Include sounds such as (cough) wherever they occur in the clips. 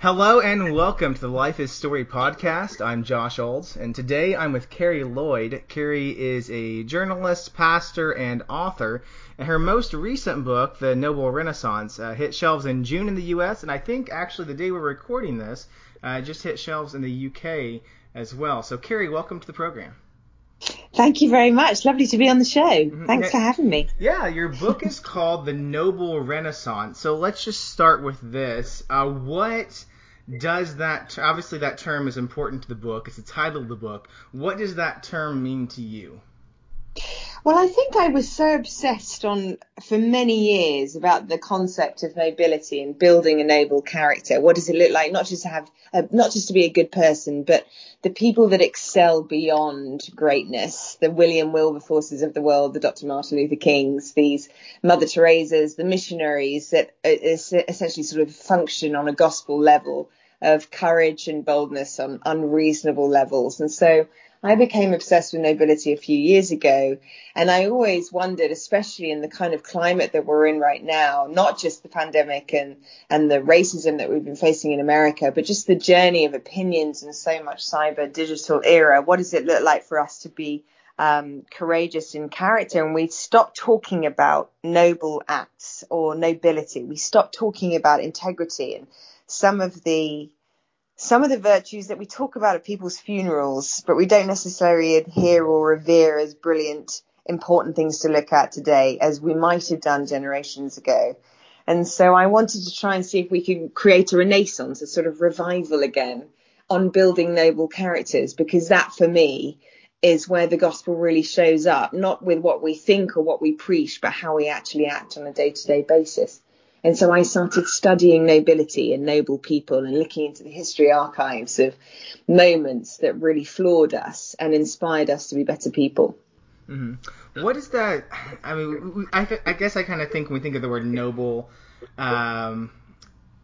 Hello and welcome to the Life is Story podcast. I'm Josh Olds, and today I'm with Carrie Lloyd. Carrie is a journalist, pastor, and author, and her most recent book, The Noble Renaissance, uh, hit shelves in June in the U.S., and I think actually the day we're recording this, uh, just hit shelves in the U.K. as well. So, Carrie, welcome to the program. Thank you very much. Lovely to be on the show. Mm-hmm. Thanks for having me. Yeah, your book is called The Noble Renaissance. So let's just start with this. Uh, what does that obviously that term is important to the book. It's the title of the book. What does that term mean to you? Well, I think I was so obsessed on for many years about the concept of nobility and building a noble character. What does it look like? Not just to have, a, not just to be a good person, but the people that excel beyond greatness, the William Wilberforces of the world, the Dr. Martin Luther Kings, these Mother Teresa's, the missionaries that uh, essentially sort of function on a gospel level of courage and boldness on unreasonable levels. And so I became obsessed with nobility a few years ago. And I always wondered, especially in the kind of climate that we're in right now, not just the pandemic and, and the racism that we've been facing in America, but just the journey of opinions and so much cyber digital era. What does it look like for us to be um, courageous in character and we stop talking about noble acts or nobility. We stop talking about integrity and some of the some of the virtues that we talk about at people's funerals, but we don't necessarily adhere or revere as brilliant, important things to look at today as we might have done generations ago. And so I wanted to try and see if we could create a renaissance, a sort of revival again on building noble characters, because that for me is where the gospel really shows up, not with what we think or what we preach, but how we actually act on a day to day basis. And so I started studying nobility and noble people and looking into the history archives of moments that really floored us and inspired us to be better people. Mm-hmm. What is that? I mean, I, I guess I kind of think when we think of the word noble, um,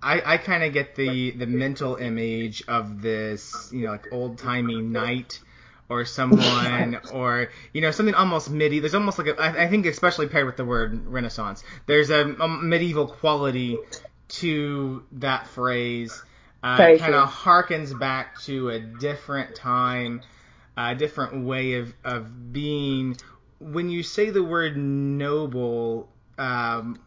I, I kind of get the the mental image of this, you know, like old timey knight or someone (laughs) or you know something almost medieval. There's almost like a, I, I think especially paired with the word Renaissance. There's a, a medieval quality to that phrase. Uh, kind of harkens back to a different time, a different way of of being. When you say the word noble, um,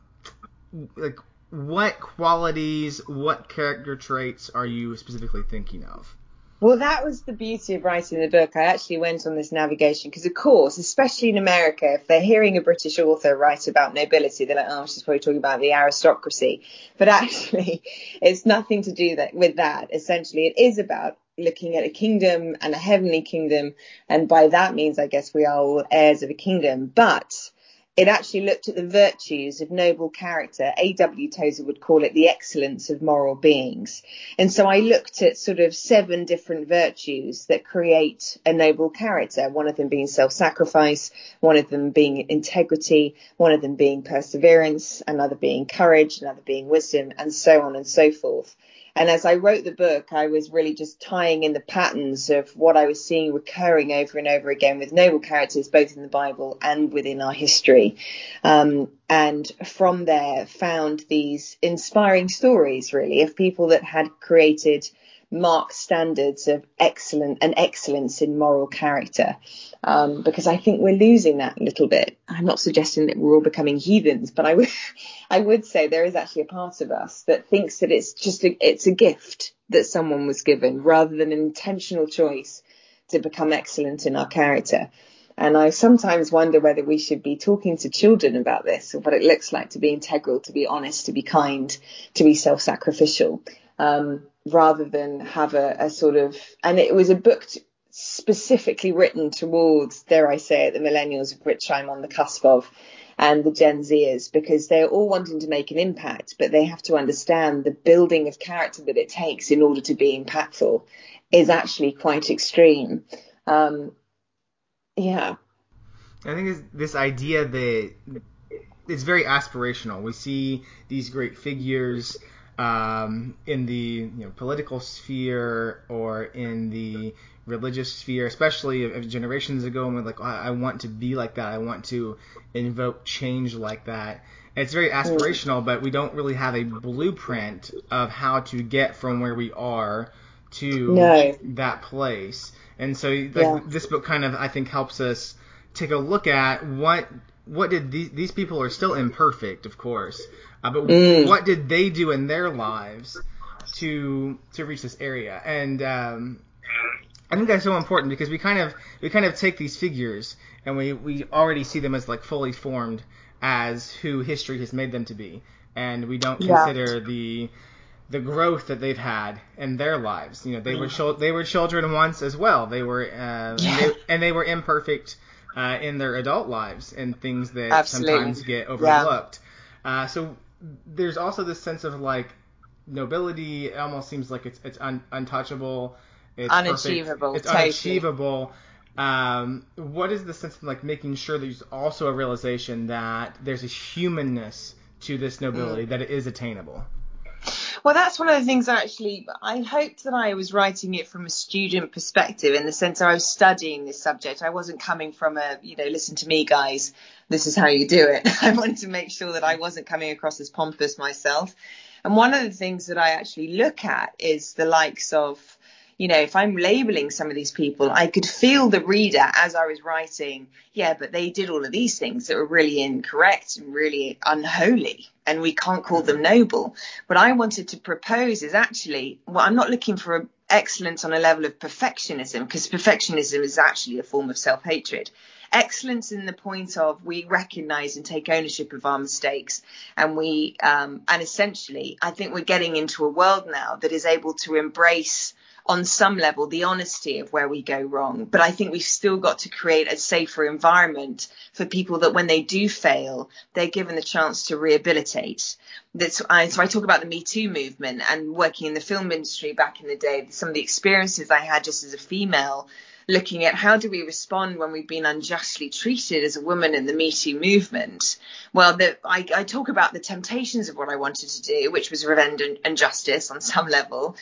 like what qualities, what character traits are you specifically thinking of? Well, that was the beauty of writing the book. I actually went on this navigation because, of course, especially in America, if they're hearing a British author write about nobility, they're like, oh, she's probably talking about the aristocracy. But actually, (laughs) it's nothing to do that, with that. Essentially, it is about looking at a kingdom and a heavenly kingdom. And by that means, I guess we are all heirs of a kingdom. But it actually looked at the virtues of noble character. A.W. Tozer would call it the excellence of moral beings. And so I looked at sort of seven different virtues that create a noble character, one of them being self-sacrifice, one of them being integrity, one of them being perseverance, another being courage, another being wisdom, and so on and so forth. And as I wrote the book, I was really just tying in the patterns of what I was seeing recurring over and over again with noble characters, both in the Bible and within our history. Um, and from there found these inspiring stories really of people that had created mark standards of excellent and excellence in moral character um, because I think we're losing that a little bit. I'm not suggesting that we're all becoming heathens, but I would, (laughs) I would say there is actually a part of us that thinks that it's just a, it's a gift that someone was given rather than an intentional choice to become excellent in our character. And I sometimes wonder whether we should be talking to children about this or what it looks like to be integral, to be honest, to be kind, to be self-sacrificial, um, rather than have a, a, sort of, and it was a book specifically written towards, dare I say it, the millennials of which I'm on the cusp of and the Gen Zers because they're all wanting to make an impact, but they have to understand the building of character that it takes in order to be impactful is actually quite extreme. Um, yeah. I think this idea that it's very aspirational. We see these great figures um, in the you know, political sphere or in the religious sphere, especially generations ago, and we're like, I want to be like that. I want to invoke change like that. It's very aspirational, but we don't really have a blueprint of how to get from where we are to No. that place. And so like Yeah. this book kind of I think helps us take a look at what what did these these people are still imperfect, of course, uh, but Mm. what did they do in their lives to to reach this area? And um, I think that's so important because we kind of we kind of take these figures and we we already see them as like fully formed as who history has made them to be, and we don't Yeah. consider the the growth that they've had in their lives. You know, they were chil- they were children once as well. They were uh, and, they, and they were imperfect uh, in their adult lives and things that Absolutely. sometimes get overlooked. Uh, so there's also this sense of like nobility. It almost seems like it's it's un- untouchable. It's perfect. Unachievable, It's unachievable. Um, what is the sense of like making sure there's also a realization that there's a humanness to this nobility Mm. that it is attainable? Well, that's one of the things actually. I hoped that I was writing it from a student perspective in the sense I was studying this subject. I wasn't coming from a, you know, listen to me, guys, this is how you do it. (laughs) I wanted to make sure that I wasn't coming across as pompous myself. And one of the things that I actually look at is the likes of, you know, if I'm labeling some of these people, I could feel the reader as I was writing, yeah, but they did all of these things that were really incorrect and really unholy, and we can't call them noble. What I wanted to propose is actually, well, I'm not looking for a, excellence on a level of perfectionism, because perfectionism is actually a form of self hatred. Excellence in the point of we recognize and take ownership of our mistakes, and we, um, and essentially, I think we're getting into a world now that is able to embrace on some level the honesty of where we go wrong. But I think we've still got to create a safer environment for people that when they do fail, they're given the chance to rehabilitate. That's I, so I talk about the Me Too movement and working in the film industry back in the day. Some of the experiences I had just as a female. Looking at how do we respond when we've been unjustly treated as a woman in the Me Too movement? Well, the, I, I talk about the temptations of what I wanted to do, which was revenge and, and justice on some level,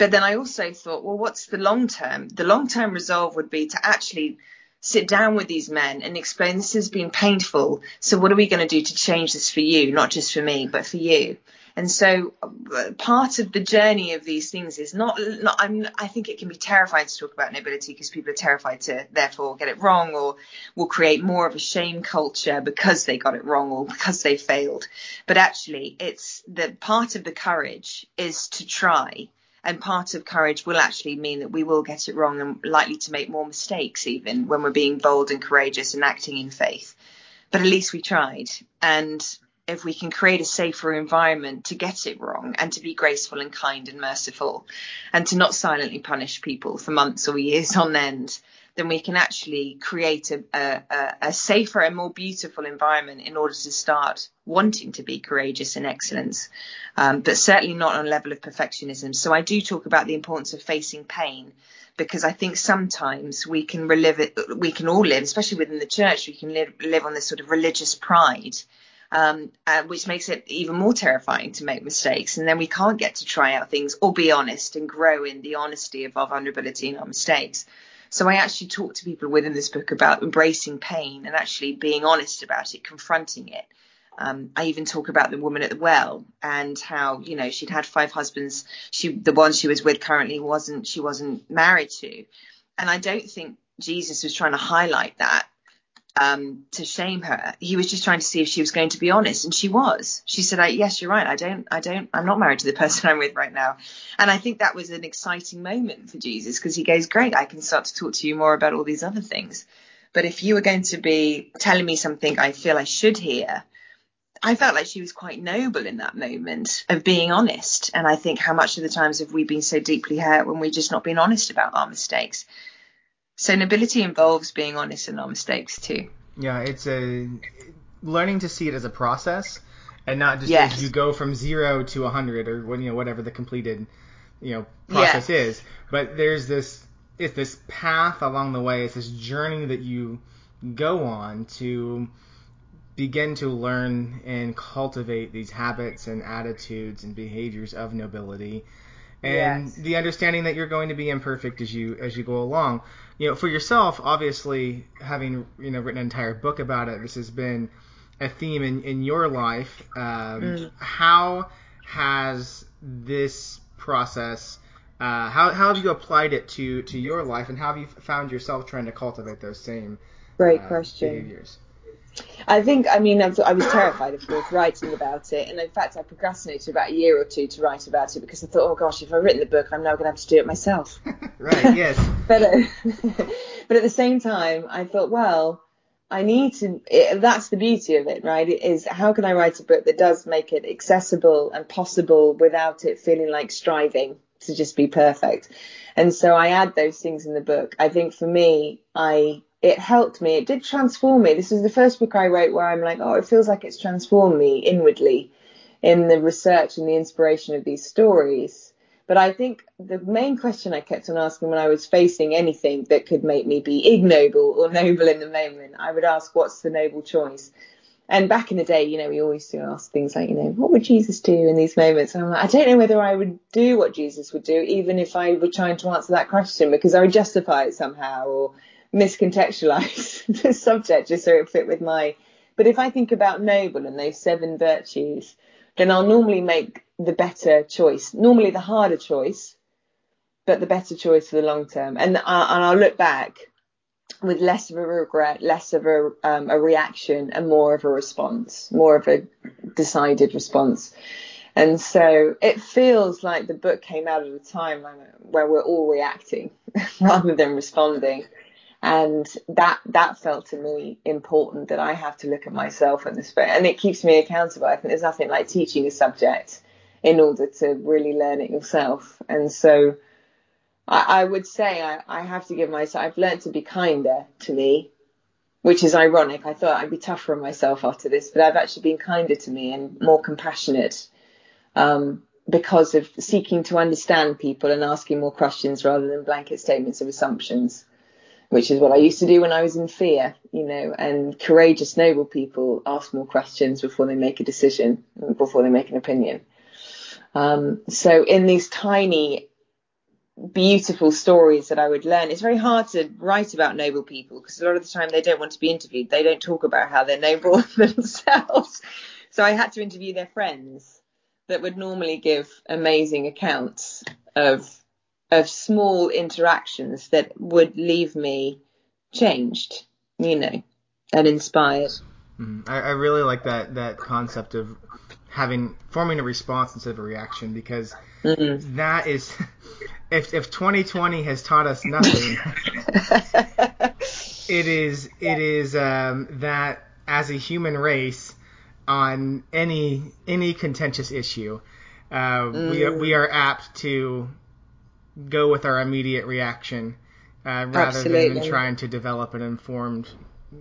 but then I also thought, well, what's the long term? The long term resolve would be to actually sit down with these men and explain this has been painful. So what are we going to do to change this for you? Not just for me, but for you. And so uh, part of the journey of these things is not, not I'm, I think it can be terrifying to talk about nobility because people are terrified to therefore get it wrong or will create more of a shame culture because they got it wrong or because they failed. But actually it's the part of the courage is to try and part of courage will actually mean that we will get it wrong and likely to make more mistakes even when we're being bold and courageous and acting in faith. But at least we tried. And if we can create a safer environment to get it wrong and to be graceful and kind and merciful and to not silently punish people for months or years (laughs) on end, then we can actually create a, a, a safer and more beautiful environment in order to start wanting to be courageous and excellence, um, but certainly not on a level of perfectionism. So I do talk about the importance of facing pain because I think sometimes we can relive it, we can all live, especially within the church, we can live, live on this sort of religious pride. Um, uh, which makes it even more terrifying to make mistakes. And then we can't get to try out things or be honest and grow in the honesty of our vulnerability and our mistakes. So I actually talk to people within this book about embracing pain and actually being honest about it, confronting it. Um, I even talk about the woman at the well and how you know she'd had five husbands. She the one she was with currently wasn't she wasn't married to, and I don't think Jesus was trying to highlight that um, to shame her. He was just trying to see if she was going to be honest, and she was. She said, I, "Yes, you're right. I don't, I don't, I'm not married to the (laughs) person I'm with right now." And I think that was an exciting moment for Jesus because he goes, "Great, I can start to talk to you more about all these other things." But if you were going to be telling me something I feel I should hear, I felt like she was quite noble in that moment of being honest. And I think how much of the times have we been so deeply hurt when we've just not been honest about our mistakes? So nobility involves being honest in our mistakes too. Yeah, it's a learning to see it as a process and not just Yes. as you go from zero to a hundred or when you know whatever the completed you know process is. But there's this it's this path along the way. It's this journey that you go on to begin to learn and cultivate these habits and attitudes and behaviors of nobility and Yes. the understanding that you're going to be imperfect as you as you go along you know for yourself obviously having you know written an entire book about it this has been a theme in, in your life. Um, mm. How has this process, uh, how, how have you applied it to, to your life, and how have you found yourself trying to cultivate those same Great uh, question. behaviors? I think, I mean, I was, I was terrified, of course, writing about it. And in fact, I procrastinated about a year or two to write about it because I thought, oh gosh, if I've written the book, I'm now going to have to do it myself. (laughs) right, yes. but, uh, (laughs) but at the same time, I thought, well, I need to, it, that's the beauty of it, right? It is how can I write a book that does make it accessible and possible without it feeling like striving to just be perfect. And so I add those things in the book. I think for me, I, it helped me. It did transform me. This is the first book I wrote where I'm like, oh, it feels like it's transformed me inwardly in the research and the inspiration of these stories. But I think the main question I kept on asking when I was facing anything that could make me be ignoble or noble in the moment, I would ask, what's the noble choice? And back in the day, you know, we always do ask things like, you know, what would Jesus do in these moments? And I'm like, I don't know whether I would do what Jesus would do, even if I were trying to answer that question, because I would justify it somehow or miscontextualize (laughs) the subject just so it fit with my. But if I think about noble and those seven virtues, then I'll normally make the better choice, normally the harder choice, but the better choice for the long term. And, uh, and I'll look back with less of a regret, less of a, um, a reaction, and more of a response, more of a decided response. And so it feels like the book came out at a time where we're all reacting (laughs) rather than responding. And that, that felt to me important that I have to look at myself in this way. And it keeps me accountable. I think there's nothing like teaching a subject in order to really learn it yourself. And so I, I would say I, I have to give myself, I've learned to be kinder to me, which is ironic. I thought I'd be tougher on myself after this, but I've actually been kinder to me and more compassionate. Um, because of seeking to understand people and asking more questions rather than blanket statements of assumptions which is what I used to do when I was in fear, you know, and courageous, noble people ask more questions before they make a decision, before they make an opinion. Um, so in these tiny, beautiful stories that I would learn, it's very hard to write about noble people because a lot of the time they don't want to be interviewed. They don't talk about how they're noble (laughs) themselves. So I had to interview their friends that would normally give amazing accounts of of small interactions that would leave me changed, you know, and inspired. Mm-hmm. I, I, really like that that concept of having forming a response instead of a reaction because mm-hmm. that is (laughs) if if 2020 has taught us nothing, (laughs) it is it is um, that as a human race on any any contentious issue, uh, mm. we are, we are apt to go with our immediate reaction uh, rather Absolutely. than trying to develop an informed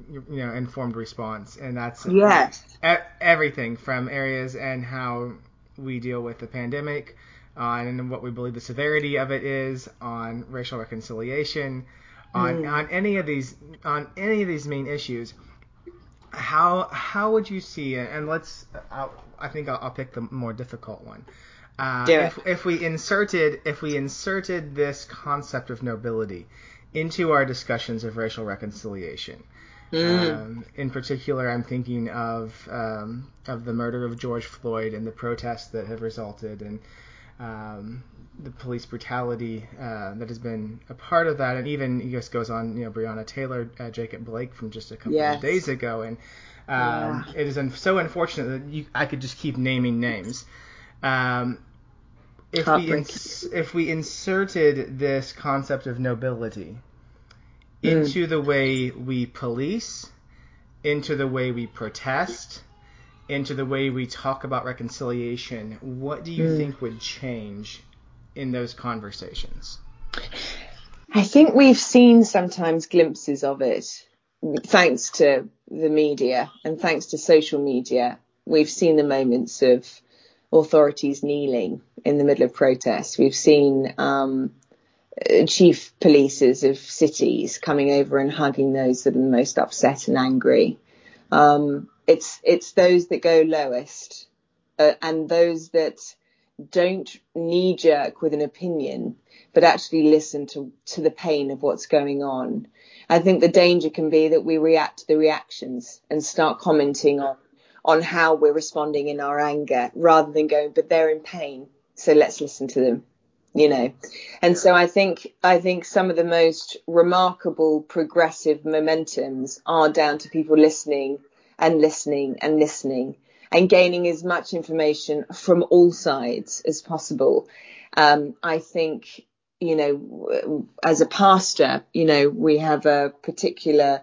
you know informed response. And that's yes. everything from areas and how we deal with the pandemic on and what we believe the severity of it is on racial reconciliation on mm. on any of these on any of these main issues. How how would you see it? And let's I'll, i think I'll, I'll pick the more difficult one uh, if, if we inserted if we inserted this concept of nobility into our discussions of racial reconciliation, mm. um, in particular, I'm thinking of um, of the murder of George Floyd and the protests that have resulted, and um, the police brutality uh, that has been a part of that, and even he just goes on, you know, Breonna Taylor, uh, Jacob Blake from just a couple yes. of days ago, and um, yeah. it is un- so unfortunate that you, I could just keep naming names. Um, if we ins- if we inserted this concept of nobility mm. into the way we police, into the way we protest, into the way we talk about reconciliation, what do you mm. think would change in those conversations? I think we've seen sometimes glimpses of it thanks to the media and thanks to social media. We've seen the moments of authorities kneeling in the middle of protests. We've seen um, chief polices of cities coming over and hugging those that are the most upset and angry. Um, it's it's those that go lowest uh, and those that don't knee jerk with an opinion, but actually listen to to the pain of what's going on. I think the danger can be that we react to the reactions and start commenting on on how we're responding in our anger rather than going, but they're in pain. So let's listen to them, you know. And so I think, I think some of the most remarkable progressive momentums are down to people listening and listening and listening and gaining as much information from all sides as possible. Um, I think, you know, as a pastor, you know, we have a particular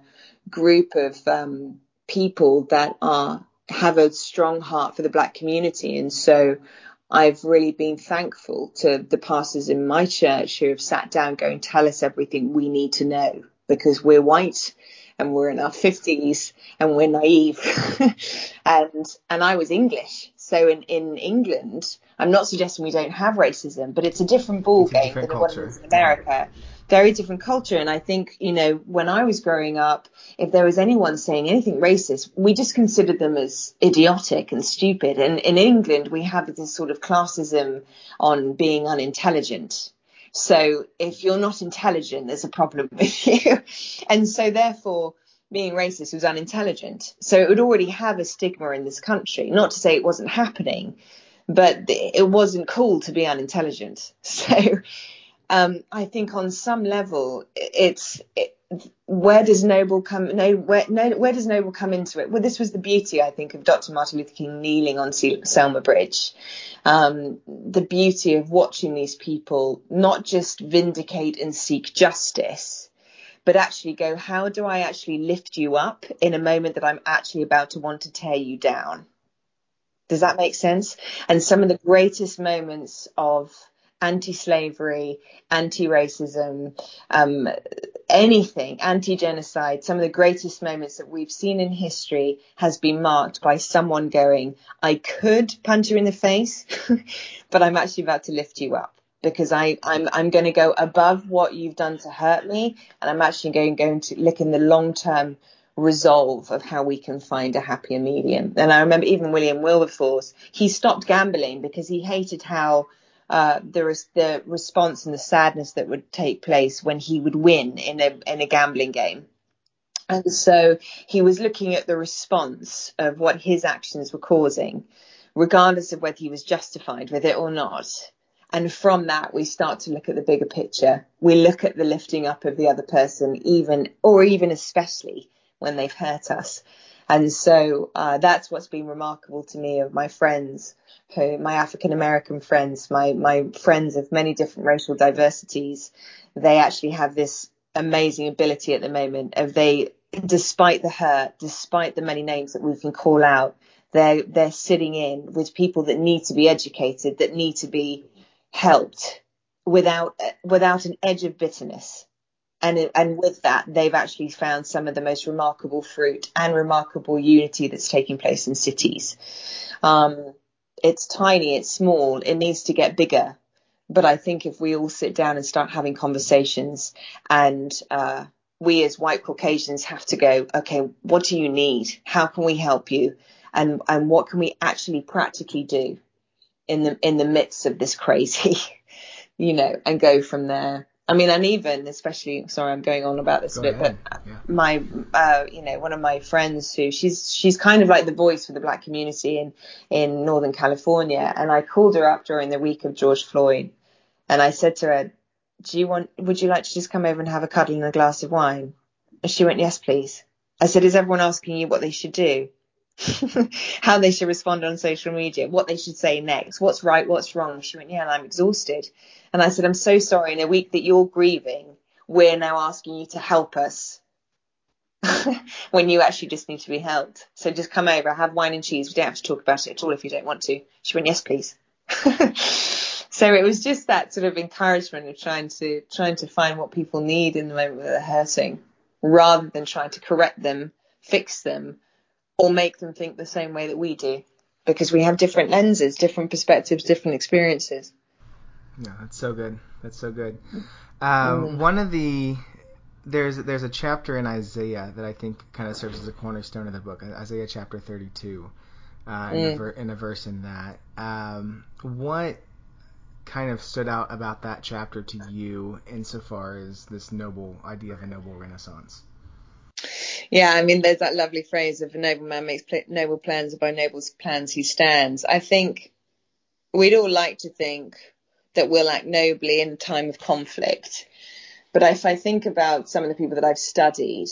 group of um, people that are have a strong heart for the black community, and so I've really been thankful to the pastors in my church who have sat down, going, tell us everything we need to know because we're white and we're in our 50s and we're naive. (laughs) and and I was English. So in, in England, I'm not suggesting we don't have racism, but it's a different ball game than culture. what it is in America. Very different culture. And I think, you know, when I was growing up, if there was anyone saying anything racist, we just considered them as idiotic and stupid. And in England, we have this sort of classism on being unintelligent. So if you're not intelligent, there's a problem (laughs) with you. and so therefore, being racist was unintelligent. So it would already have a stigma in this country. Not to say it wasn't happening, but it wasn't cool to be unintelligent. (laughs) So um, I think on some level, it's it, where does Noble come? No, where no, where does Noble come into it? Well, this was the beauty, I think, of Dr. Martin Luther King kneeling on Selma Bridge. Um, the beauty of watching these people not just vindicate and seek justice, but actually go, how do I actually lift you up in a moment that I'm actually about to want to tear you down? Does that make sense? And some of the greatest moments of anti-slavery, anti-racism, um, anything, anti-genocide, some of the greatest moments that we've seen in history has been marked by someone going, I could punch you in the face, (laughs) but I'm actually about to lift you up because I, I'm, I'm going to go above what you've done to hurt me. And I'm actually going, going to look in the long term resolve of how we can find a happier medium. And I remember even William Wilberforce, he stopped gambling because he hated how uh, is the response and the sadness that would take place when he would win in a in a gambling game. And so he was looking at the response of what his actions were causing, regardless of whether he was justified with it or not. And from that, we start to look at the bigger picture. We look at the lifting up of the other person, even, or even especially when they've hurt us. And so uh, that's what's been remarkable to me of my friends, who my African American friends, my my friends of many different racial diversities. They actually have this amazing ability at the moment of they, despite the hurt, despite the many names that we can call out, they're they're sitting in with people that need to be educated, that need to be helped without without an edge of bitterness and and with that they've actually found some of the most remarkable fruit and remarkable unity that's taking place in cities. Um, it's tiny it's small it needs to get bigger. But i think if we all sit down and start having conversations and uh, we as white caucasians have to go okay what do you need? How can we help you? And and what can we actually practically do in the in the midst of this crazy? (laughs) You know and go from there I mean, and even especially, sorry, I'm going on about this Go a bit, ahead. but yeah. my, uh, you know, one of my friends who she's she's kind of like the voice for the black community in in Northern California, and I called her up during the week of George Floyd, and I said to her, "Do you want? Would you like to just come over and have a cuddle and a glass of wine?" And she went, "Yes, please." I said, "Is everyone asking you what they should do?" (laughs) how they should respond on social media, what they should say next, what's right, what's wrong. She went, yeah, and I'm exhausted. And I said, I'm so sorry. In a week that you're grieving, we're now asking you to help us (laughs) when you actually just need to be helped. So just come over, have wine and cheese. We don't have to talk about it at all if you don't want to. She went, yes, please. (laughs) so it was just that sort of encouragement of trying to trying to find what people need in the moment that they're hurting, rather than trying to correct them, fix them, or make them think the same way that we do because we have different lenses, different perspectives, different experiences. Yeah, that's so good. That's so good. Um, mm. One of the there's there's a chapter in Isaiah that I think kind of serves as a cornerstone of the book. Isaiah chapter 32, uh, mm. in, a ver- in, a verse in that. Um, what kind of stood out about that chapter to you insofar as this noble idea of a noble renaissance? Yeah, I mean, there's that lovely phrase of a noble man makes noble plans, and by noble plans he stands. I think we'd all like to think that we'll act nobly in a time of conflict. But if I think about some of the people that I've studied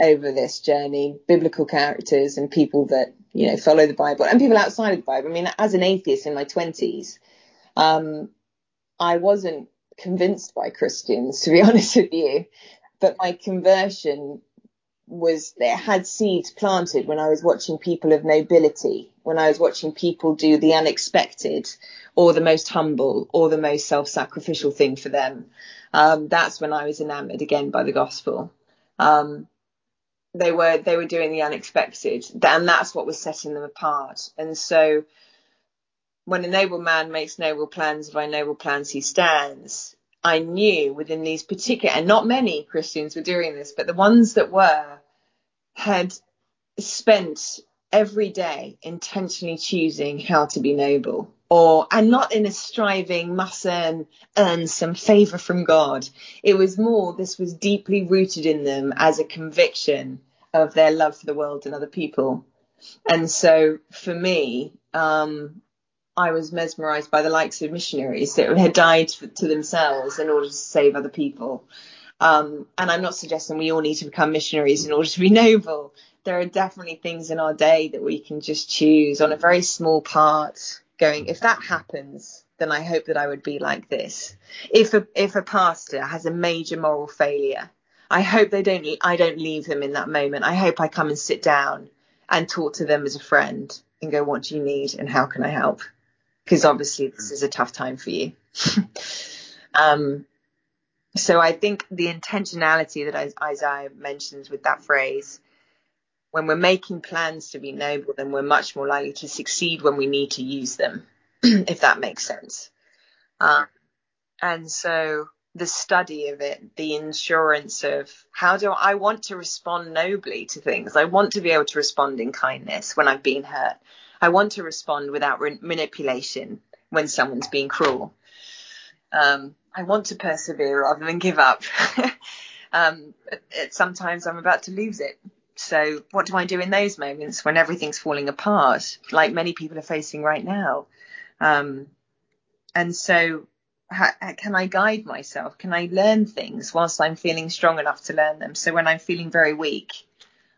over this journey, biblical characters and people that, you know, follow the Bible and people outside of the Bible. I mean, as an atheist in my 20s, um, I wasn't convinced by Christians, to be (laughs) honest with you. But my conversion was it had seeds planted when I was watching people of nobility, when I was watching people do the unexpected or the most humble or the most self-sacrificial thing for them. Um, that's when I was enamored again by the gospel. Um, they were they were doing the unexpected, and that's what was setting them apart. And so, when a noble man makes noble plans, by noble plans he stands. I knew within these particular, and not many Christians were doing this, but the ones that were had spent every day intentionally choosing how to be noble or and not in a striving must earn earn some favor from God. It was more this was deeply rooted in them as a conviction of their love for the world and other people. And so for me, um, I was mesmerized by the likes of missionaries that had died to themselves in order to save other people. Um, and I'm not suggesting we all need to become missionaries in order to be (laughs) noble. There are definitely things in our day that we can just choose on a very small part going, if that happens, then I hope that I would be like this. If a, if a pastor has a major moral failure, I hope they don't, I don't leave them in that moment. I hope I come and sit down and talk to them as a friend and go, what do you need and how can I help? Because obviously this is a tough time for you. (laughs) um, so I think the intentionality that Isaiah mentions with that phrase, when we're making plans to be noble, then we're much more likely to succeed when we need to use them, (clears throat) if that makes sense. Um, and so the study of it, the insurance of how do I want to respond nobly to things? I want to be able to respond in kindness when I've been hurt. I want to respond without re- manipulation when someone's being cruel. Um, I want to persevere rather than give up. (laughs) um, it, sometimes I'm about to lose it. So what do I do in those moments when everything's falling apart, like many people are facing right now? Um, and so can I guide myself? Can I learn things whilst I'm feeling strong enough to learn them? So when I'm feeling very weak,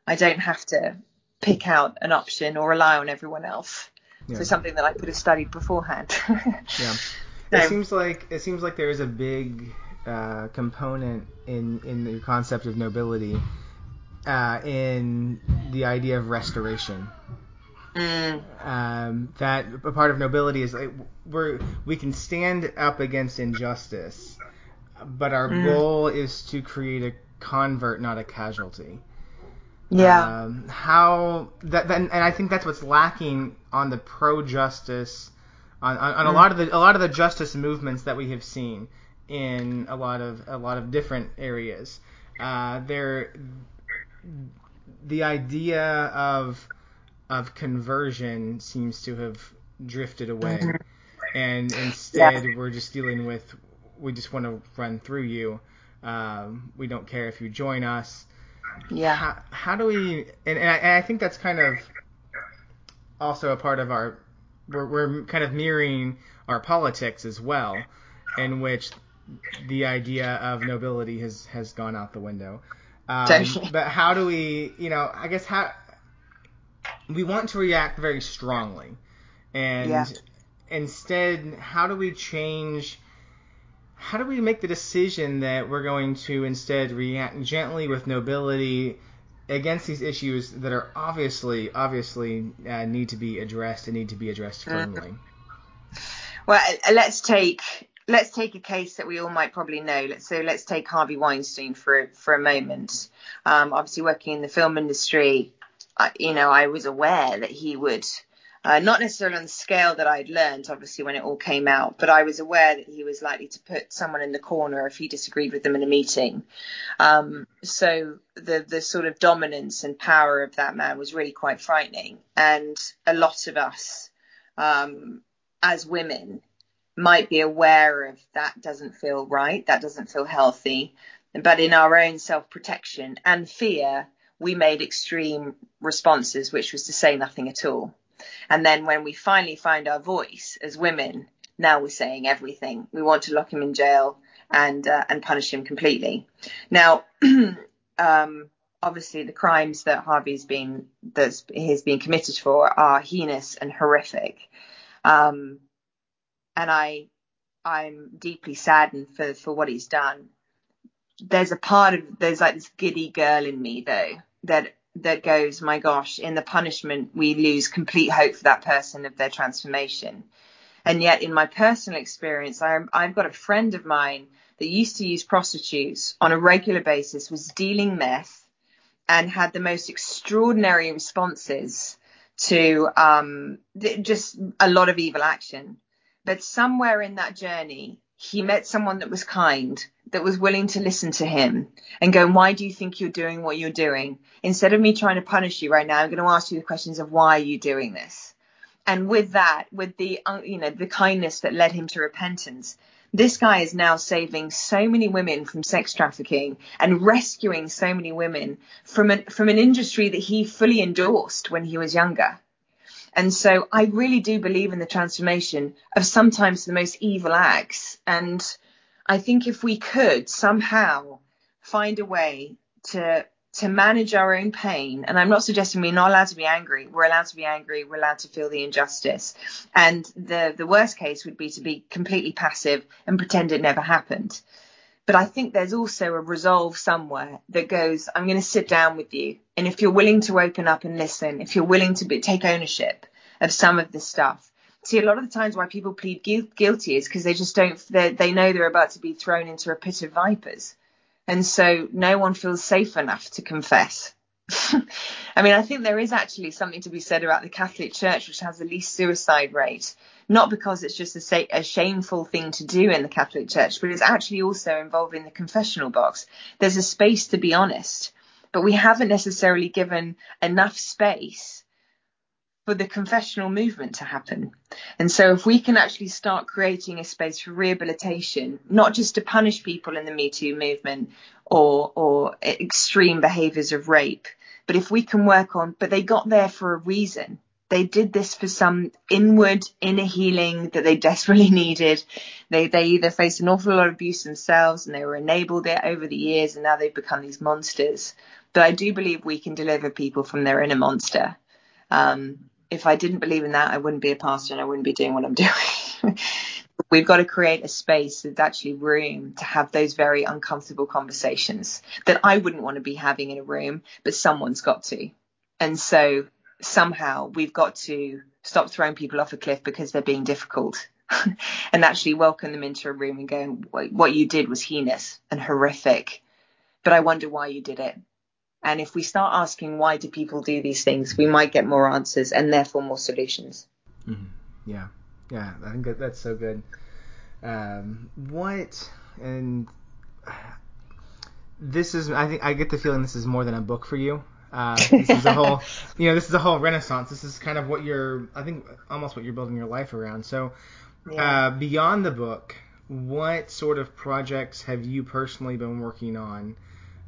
I don't have to pick out an option or rely on everyone else. Yeah. So something that I could have studied beforehand. (laughs) yeah. It seems like it seems like there is a big uh, component in in the concept of nobility uh, in the idea of restoration. Mm. Um, that a part of nobility is like we're we can stand up against injustice, but our mm. goal is to create a convert, not a casualty. Yeah. Um, how that then, and I think that's what's lacking on the pro justice on, on, on mm. a lot of the a lot of the justice movements that we have seen in a lot of a lot of different areas. Uh, there, the idea of of conversion seems to have drifted away, mm-hmm. and instead yeah. we're just dealing with we just want to run through you. Um, we don't care if you join us. Yeah. How, how do we? And, and I, and I think that's kind of also a part of our we're, we're kind of mirroring our politics as well, in which the idea of nobility has has gone out the window. Um, but how do we, you know, I guess how we want to react very strongly, and yeah. instead, how do we change? How do we make the decision that we're going to instead react gently with nobility against these issues that are obviously obviously uh, need to be addressed and need to be addressed mm-hmm. firmly. Well, uh, let's take let's take a case that we all might probably know. So let's take Harvey Weinstein for for a moment. Um, obviously, working in the film industry, I, you know, I was aware that he would uh, not necessarily on the scale that I'd learned, obviously, when it all came out, but I was aware that he was likely to put someone in the corner if he disagreed with them in a meeting. Um, so the the sort of dominance and power of that man was really quite frightening, and a lot of us, um, as women, might be aware of that doesn't feel right, that doesn't feel healthy, but in our own self protection and fear we made extreme responses, which was to say nothing at all. And then when we finally find our voice as women, now we're saying everything. We want to lock him in jail and uh, and punish him completely. Now, (clears throat) um, obviously, the crimes that Harvey's been that he's been committed for are heinous and horrific. Um, and I I'm deeply saddened for for what he's done. There's a part of there's like this giddy girl in me though that that goes, my gosh, in the punishment we lose complete hope for that person of their transformation. And yet, in my personal experience, I, I've got a friend of mine that used to use prostitutes on a regular basis, was dealing meth, and had the most extraordinary responses to um, just a lot of evil action. But somewhere in that journey, he met someone that was kind, that was willing to listen to him and go, why do you think you're doing what you're doing? Instead of me trying to punish you right now, I'm going to ask you the questions of why are you doing this? And with that, with the, uh, you know, the kindness that led him to repentance, this guy is now saving so many women from sex trafficking and rescuing so many women from an, from an industry that he fully endorsed when he was younger. And so I really do believe in the transformation of sometimes the most evil acts. And I think if we could somehow find a way to to manage our own pain, and I'm not suggesting we're not allowed to be angry. We're allowed to be angry. We're allowed to feel the injustice. And the the worst case would be to be completely passive and pretend it never happened. But I think there's also a resolve somewhere that goes, I'm going to sit down with you. And if you're willing to open up and listen, if you're willing to be, take ownership of some of this stuff, see a lot of the times why people plead guilty is because they just don't they know they're about to be thrown into a pit of vipers. And so no one feels safe enough to confess (laughs) i mean i think there is actually something to be said about the catholic church which has the least suicide rate. Not because it's just a, a shameful thing to do in the catholic church but it's actually also involving the confessional box. There's a space to be honest but we haven't necessarily given enough space for the confessional movement to happen. And so if we can actually start creating a space for rehabilitation, not just to punish people in the Me Too movement or, or extreme behaviors of rape, but if we can work on, but they got there for a reason. They did this for some inward inner healing that they (laughs) desperately needed. They, they either faced an awful lot of abuse themselves and they were enabled it over the years and now they've become these monsters. But I do believe we can deliver people from their inner monster. Um, if I didn't believe in that, I wouldn't be a pastor and I wouldn't be doing what I'm (laughs) doing. We've got to create a space that's actually room to have those very uncomfortable conversations that I wouldn't want to be having in a room, but someone's got to. And so somehow we've got to stop throwing people off a cliff because they're being difficult (laughs) and actually welcome them into a room and go, what you did was heinous and horrific, but I wonder why you did it. And if we start asking why do people do these things, we might get more answers and therefore more solutions. Mm-hmm. Yeah, yeah, I think that, that's so good. Um, what and (sighs) this is, I think I get the feeling this is more than a book for you. Uh, this is a whole, (laughs) you know, this is a whole renaissance. This is kind of what you're, I think, almost what you're building your life around. So, yeah. uh, beyond the book, what sort of projects have you personally been working on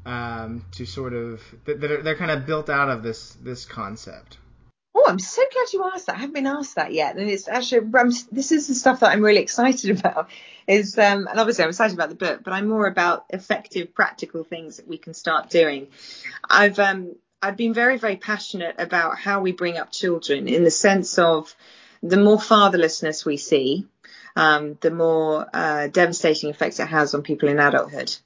um, to sort of that they're, they're kind of built out of this this concept. Oh, I'm so glad you asked that. I haven't been asked that yet, and it's actually um, this is the stuff that I'm really excited (laughs) about. Is um, and obviously I'm excited about the book, but I'm more about effective, practical things that we can start doing. I've um, I've been very, very passionate about how we bring up children in the sense of the more fatherlessness we see, um, the more uh, devastating effects it has on people in adulthood.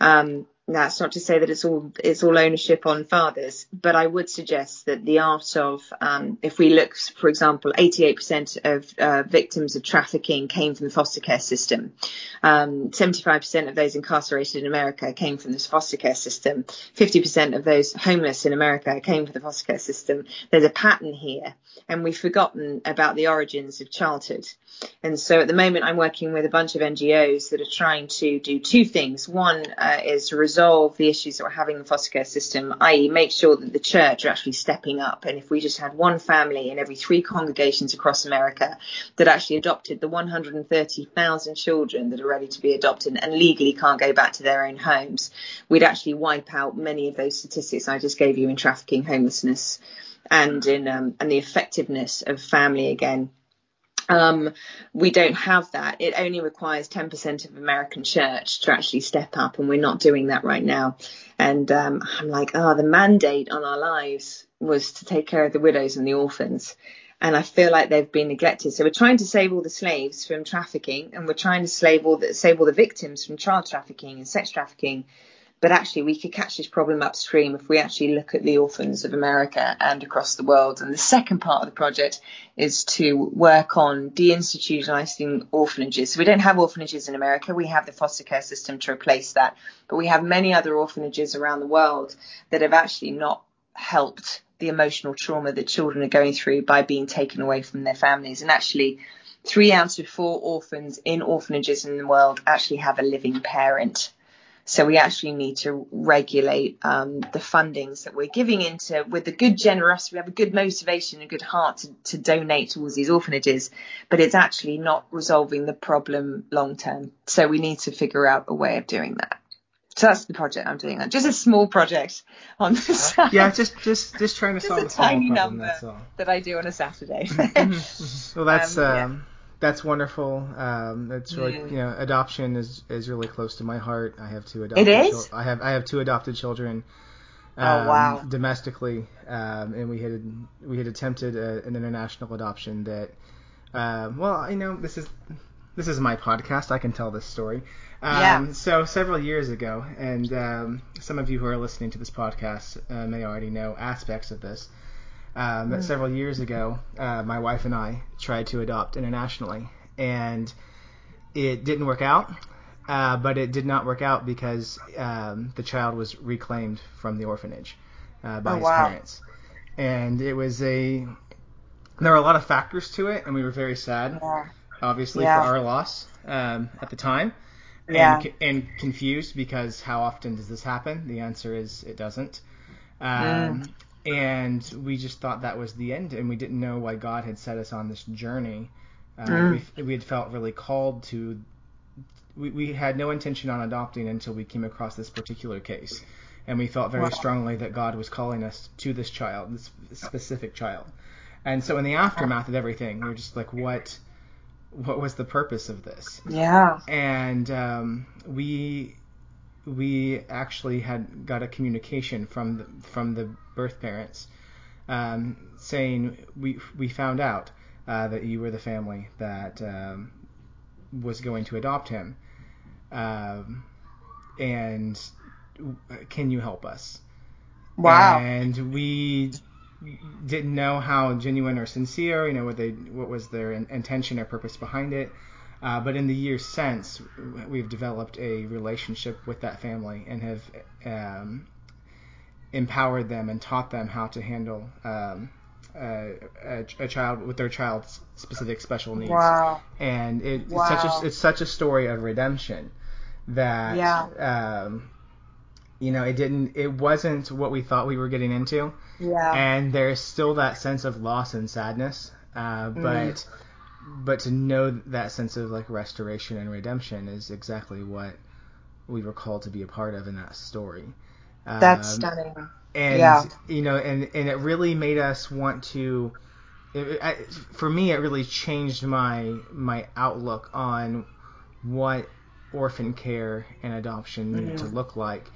Um, that's not to say that it's all it's all ownership on fathers, but I would suggest that the art of, um, if we look, for example, 88% of uh, victims of trafficking came from the foster care system. Um, 75% of those incarcerated in America came from this foster care system. 50% of those homeless in America came from the foster care system. There's a pattern here, and we've forgotten about the origins of childhood. And so at the moment, I'm working with a bunch of NGOs that are trying to do two things. One uh, is resolve resolve the issues that we're having in the foster care system, i.e., make sure that the church are actually stepping up. And if we just had one family in every three congregations across America that actually adopted the 130,000 children that are ready to be adopted and legally can't go back to their own homes, we'd actually wipe out many of those statistics I just gave you in trafficking, homelessness, and in um, and the effectiveness of family again um, we don't have that. It only requires 10% of American church to actually step up, and we're not doing that right now. And um, I'm like, oh, the mandate on our lives was to take care of the widows and the orphans. And I feel like they've been neglected. So we're trying to save all the slaves from trafficking, and we're trying to all the, save all the victims from child trafficking and sex trafficking but actually, we could catch this problem upstream if we actually look at the orphans of America and across the world. And the second part of the project is to work on deinstitutionalizing orphanages. So we don't have orphanages in America. We have the foster care system to replace that. But we have many other orphanages around the world that have actually not helped the emotional trauma that children are going through by being taken away from their families. And actually, three out of four orphans in orphanages in the world actually have a living parent. So we actually need to regulate um, the fundings that we're giving into with a good generosity. We have a good motivation, a good heart to, to donate towards these orphanages, but it's actually not resolving the problem long term. So we need to figure out a way of doing that. So that's the project I'm doing. Just a small project on the side. Yeah, just just just trying to just solve a tiny problem. number that I do on a Saturday. (laughs) Well, that's Um, (laughs) um, yeah. That's wonderful. Um, it's really you know adoption is is really close to my heart. I have two adopted. is? chil- I have I have two adopted children. Oh, um, wow. Domestically, um, and we had we had attempted a, an international adoption that. Uh, well, you know this is this is my podcast. I can tell this story. Um, Yeah. So several years ago, and um, some of you who are listening to this podcast uh, may already know aspects of this. Um, Mm. several years ago, uh, my wife and I tried to adopt internationally, and it didn't work out. Uh, but it did not work out because um, the child was reclaimed from the orphanage uh, by Oh, his wow. parents, and it was a. There were a lot of factors to it, and we were very sad, yeah. obviously, Yeah. for our loss um, at the time Yeah. and, and confused because how often does this happen? The answer is it doesn't. Um, And we just thought that was the end, and we didn't know why God had set us on this journey. Uh, Mm. we, we had felt really called to. We, we had no intention on adopting until we came across this particular case, and we felt very Wow. strongly that God was calling us to this child, this specific child. And so, in the aftermath of everything, we were just like, "What? What was the purpose of this?" Yeah. and um, we we actually had got a communication from the, from the birth parents um, saying we we found out uh, that you were the family that um, was going to adopt him, um, and can you help us? Wow. And we didn't know how genuine or sincere, you know, what they what was their in- intention or purpose behind it. Uh, but in the years since, we've developed a relationship with that family and have um, empowered them and taught them how to handle um, a, a, a child with their child's specific special needs. Wow. And it, it's such a it's such a story of redemption that Yeah. um, you know it didn't it wasn't what we thought we were getting into Yeah. and there's still that sense of loss and sadness uh, Mm. But to know that sense of like restoration and redemption is exactly what we were called to be a part of in that story That's Um, stunning. and Yeah. you know and and it really made us want to it, I, for me it really changed my my outlook on what orphan care and adoption need to look like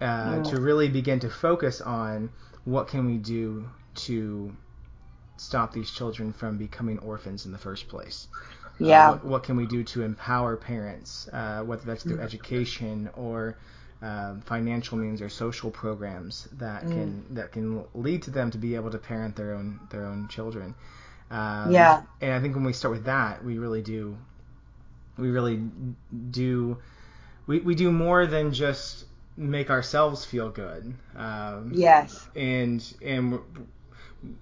uh, Mm. to really begin to focus on what can we do to stop these children from becoming orphans in the first place uh, Yeah. what, what can we do to empower parents, uh, whether that's through Mm. education or um, financial means or social programs that Mm. can that can lead to them to be able to parent their own their own children. Um, Yeah. And I think when we start with that, we really do we really do we, we do more than just make ourselves feel good. Um, Yes. and and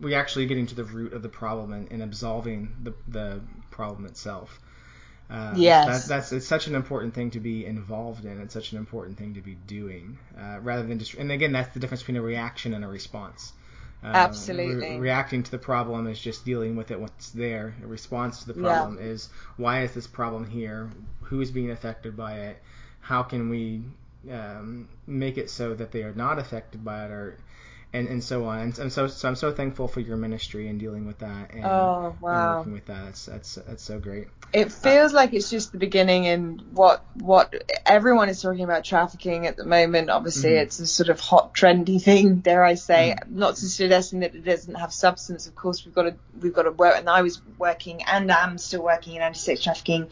we actually getting to the root of the problem and, and absolving the, the problem itself. Uh, yes. That, that's it's such an important thing to be involved in. It's such an important thing to be doing, uh, rather than just. And again, that's the difference between a reaction and a response. Uh, Absolutely. Re- reacting to the problem is just dealing with it what's there. A response to the problem yeah. is why is this problem here? Who is being affected by it? How can we um, make it so that they are not affected by it or and, and so on. And, and so, so I'm so thankful for your ministry and dealing with that and, oh, wow. and working with that. That's, that's that's so great. It feels uh, like it's just the beginning, and what what everyone is talking about trafficking at the moment. Obviously, mm-hmm. it's a sort of hot, trendy (laughs) thing. Dare I say? Mm-hmm. Not suggesting that it doesn't have substance. Of course, we've got to we've got to work. And I was working, and I'm still working in anti-sex trafficking.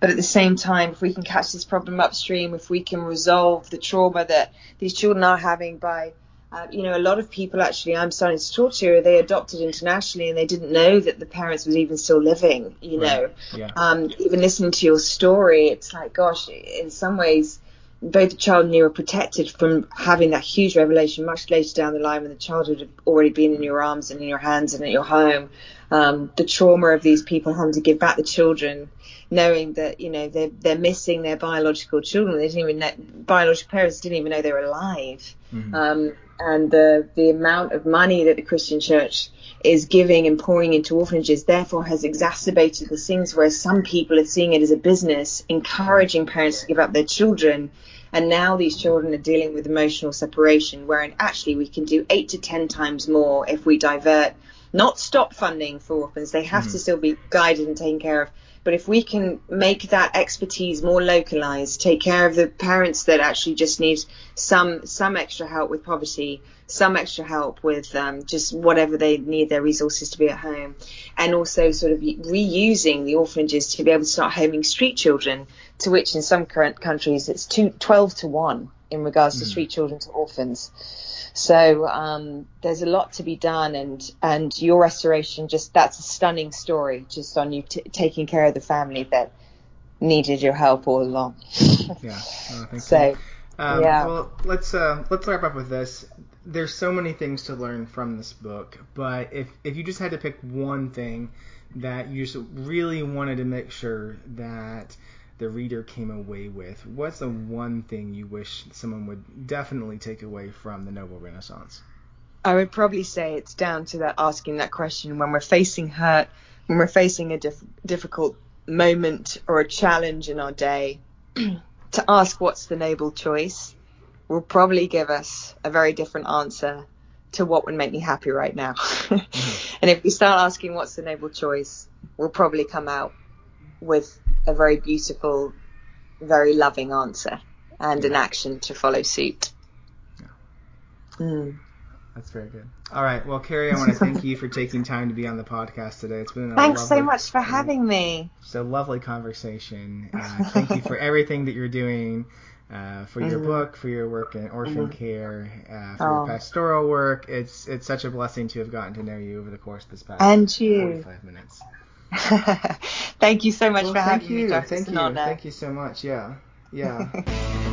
But at the same time, if we can catch this problem upstream, if we can resolve the trauma that these children are having by uh, you know, a lot of people actually I'm starting to talk to, they adopted internationally and they didn't know that the parents was even still living, you right. know. Yeah. Um, even listening to your story, it's like, gosh, in some ways, both the child and you are protected from having that huge revelation much later down the line when the child would have already been in your arms and in your hands and at your home. Um, the trauma of these people having to give back the children, knowing that, you know, they're, they're missing their biological children. They didn't even know, biological parents didn't even know they were alive. Mm-hmm. Um, and the, the amount of money that the Christian church is giving and pouring into orphanages therefore has exacerbated the things where some people are seeing it as a business, encouraging parents to give up their children. And now these children are dealing with emotional separation, wherein actually we can do eight to ten times more if we divert, not stop funding for orphans. They have mm-hmm. to still be guided and taken care of but if we can make that expertise more localized, take care of the parents that actually just need some some extra help with poverty, some extra help with um, just whatever they need their resources to be at home, and also sort of reusing the orphanages to be able to start homing street children, to which in some current countries it's two, 12 to 1 in regards mm. to street children to orphans. So um, there's a lot to be done, and and your restoration just that's a stunning story, just on you t- taking care of the family that needed your help all along. (laughs) yeah. Oh, so. Um, yeah. Well, let's uh, let's wrap up with this. There's so many things to learn from this book, but if if you just had to pick one thing that you just really wanted to make sure that the reader came away with, what's the one thing you wish someone would definitely take away from the Noble Renaissance? I would probably say it's down to that asking that question when we're facing hurt, when we're facing a diff- difficult moment or a challenge in our day, (clears throat) to ask what's the noble choice will probably give us a very different answer to what would make me happy right now. (laughs) mm-hmm. And if we start asking what's the noble choice, we'll probably come out with a very beautiful, very loving answer and yeah. an action to follow suit. Yeah. Mm. That's very good. All right. Well, Carrie, I want to thank you for taking time to be on the podcast today. It's been a thanks lovely, so much for having me. It's a lovely conversation. (laughs) Uh, thank you for everything that you're doing. Uh, for your mm-hmm. book, for your work in orphan mm-hmm. care, uh, for oh. your pastoral work. It's it's such a blessing to have gotten to know you over the course of this past and you. 45 minutes. (laughs) thank you so much well, for having you. me, Thank you. Thank you so much. Yeah. Yeah. (laughs)